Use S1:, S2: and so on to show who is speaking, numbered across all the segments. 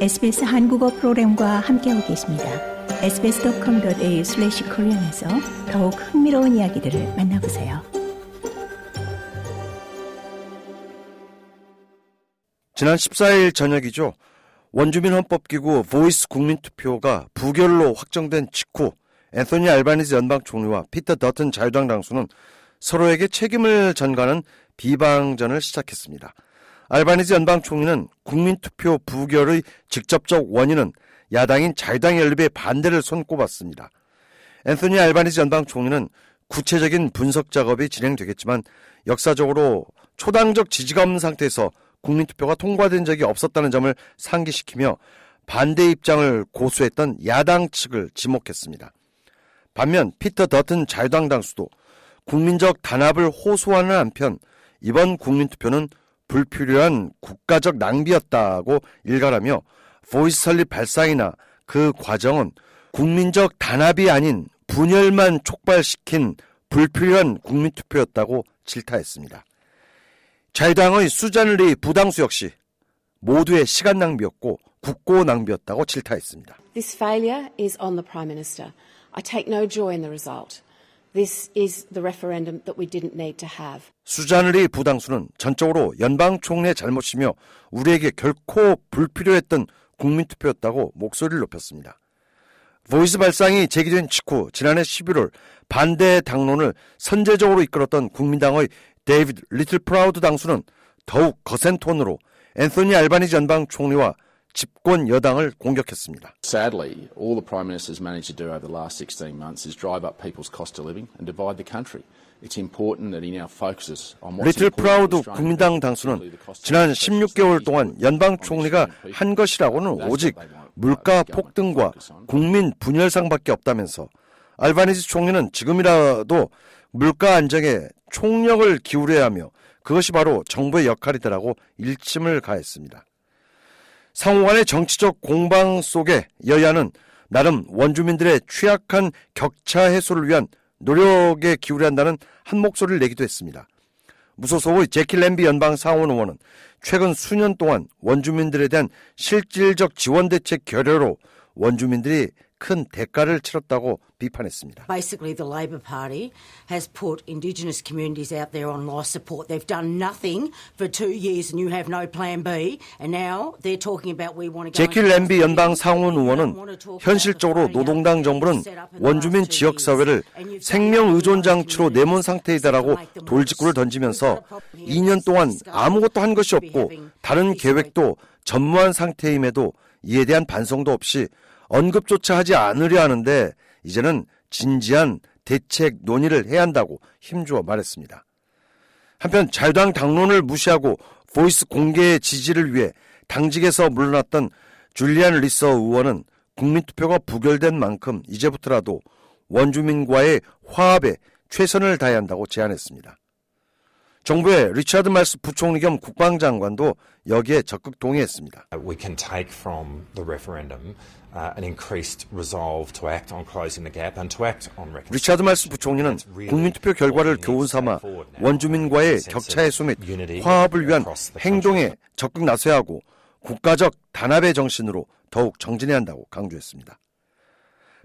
S1: SBS 한국어 프로그램과 함께하고 계십니다. sbs.com.au/korean에서 더욱 흥미로운 이야기들을 만나보세요.
S2: 지난 14일 저녁이죠. 원주민 헌법기구 보이스 국민투표가 부결로 확정된 직후 앤소니 알바니즈 연방 총리와 피터 더튼 자유당 당수는 서로에게 책임을 전가하는 비방전을 시작했습니다. 알바니즈 연방 총리는 국민투표 부결의 직접적 원인은 야당인 자유당 연립의 반대를 손꼽았습니다. 앤소니 알바니즈 연방 총리는 구체적인 분석 작업이 진행되겠지만 역사적으로 초당적 지지가 없는 상태에서 국민투표가 통과된 적이 없었다는 점을 상기시키며 반대 입장을 고수했던 야당 측을 지목했습니다. 반면 피터 더튼 자유당 당수도 국민적 단합을 호소하는 한편 이번 국민투표는 불필요한 국가적 낭비였다고 일갈하며 보이스 설립 발상이나 그 과정은 국민적 단합이 아닌 분열만 촉발시킨 불필요한 국민투표였다고 질타했습니다. 자유당의 수잔 리 부당수 역시 모두의 시간 낭비였고 국고 낭비였다고 질타했습니다.
S3: This failure is on the Prime Minister. I take no joy in the result. This is the referendum that we didn't need to have.
S2: 수잔 리 부당수는 전적으로 연방 총리의 잘못이며 우리에게 결코 불필요했던 국민 투표였다고 목소리를 높였습니다. 보이스 발상이 제기된 직후 지난해 11월 반대 당론을 선제적으로 이끌었던 국민당의 데이비드 리틀프라우드 당수는 더욱 거센 톤으로 앤소니 알바니지 연방 총리와 집권 여당을 공격했습니다.
S4: Sadly, all the Prime Minister has managed to do over the last 16 months is drive up people's cost of living and divide the country. It's important that he now focuses on what's
S2: 리틀 프라우드 국민당 당수는 지난
S4: living
S2: 16개월 동안 연방 총리가 한 것이라고는 오직 물가 폭등과 국민 분열상밖에 없다면서 알바니지 총리는 지금이라도 물가 안정에 총력을 기울여야 하며 그것이 바로 정부의 역할이더라고 일침을 가했습니다. 상호 간의 정치적 공방 속에 여야는 나름 원주민들의 취약한 격차 해소를 위한 노력에 기울여야 한다는 한 목소리를 내기도 했습니다. 무소속의 제키 램비 연방 상원 의원은 최근 수년 동안 원주민들에 대한 실질적 지원 대책 결여로 원주민들이 큰 대가를 치렀다고 비판했습니다.
S5: Basically, the Labor Party has put Indigenous communities out there on life support. They've done nothing for two years and you have no plan B. And now they're talking about we want to.
S2: 제키 램비 연방 상원 의원은 현실적으로 노동당 정부는 원주민 지역 사회를 생명 의존 장치로 내몬 상태이다라고 돌직구를 던지면서 2년 동안 아무것도 한 것이 없고 다른 계획도 전무한 상태임에도 이에 대한 반성도 없이 언급조차 하지 않으려 하는데 이제는 진지한 대책 논의를 해야 한다고 힘주어 말했습니다. 한편 자유당 당론을 무시하고 보이스 공개의 지지를 위해 당직에서 물러났던 줄리안 리서 의원은 국민투표가 부결된 만큼 이제부터라도 원주민과의 화합에 최선을 다해야 한다고 제안했습니다. 정부의 리차드 말스 부총리 겸 국방장관도 여기에 적극 동의했습니다.
S6: We can take from the referendum uh, an increased resolve to act on closing the gap and to act on reconciliation.
S2: 리차드 말스 부총리는 국민투표 결과를 교훈 삼아 원주민과의 격차 해소 및 화합을 위한 행동에 적극 나서야 하고 국가적 단합의 정신으로 더욱 정진해야 한다고 강조했습니다.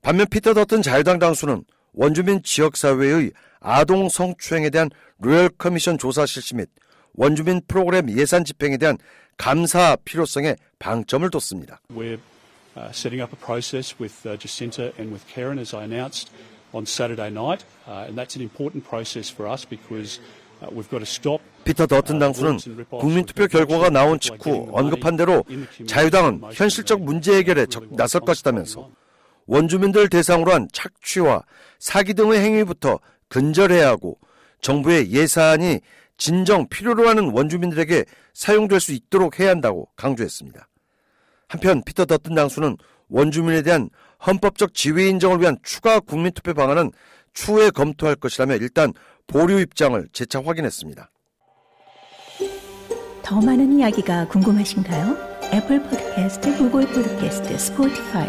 S2: 반면 피터 더튼 자유당 당수는 원주민 지역사회의 아동 성추행에 대한 Royal Commission 조사 실시 및 원주민 프로그램 예산 집행에 대한 감사 필요성에 방점을 뒀습니다.
S7: We're uh, setting up a process with uh, Jacinta and with Karen, as I announced on Saturday night, uh, and that's an important process for us because uh, we've got to stop.
S2: 피터 더튼 당수는 국민투표 결과가 나온 직후 언급한 대로 자유당은 현실적 문제 해결에 적극 나설 것이다면서 원주민들 대상으로 한 착취와 사기 등의 행위부터 근절해야 하고 정부의 예산이 진정 필요로 하는 원주민들에게 사용될 수 있도록 해야 한다고 강조했습니다. 한편 피터 더튼 당수는 원주민에 대한 헌법적 지위 인정을 위한 추가 국민투표 방안은 추후에 검토할 것이라며 일단 보류 입장을 재차 확인했습니다.
S1: 더 많은 이야기가 궁금하신가요? 애플 포드캐스트, 구글 포드캐스트, 스포티파이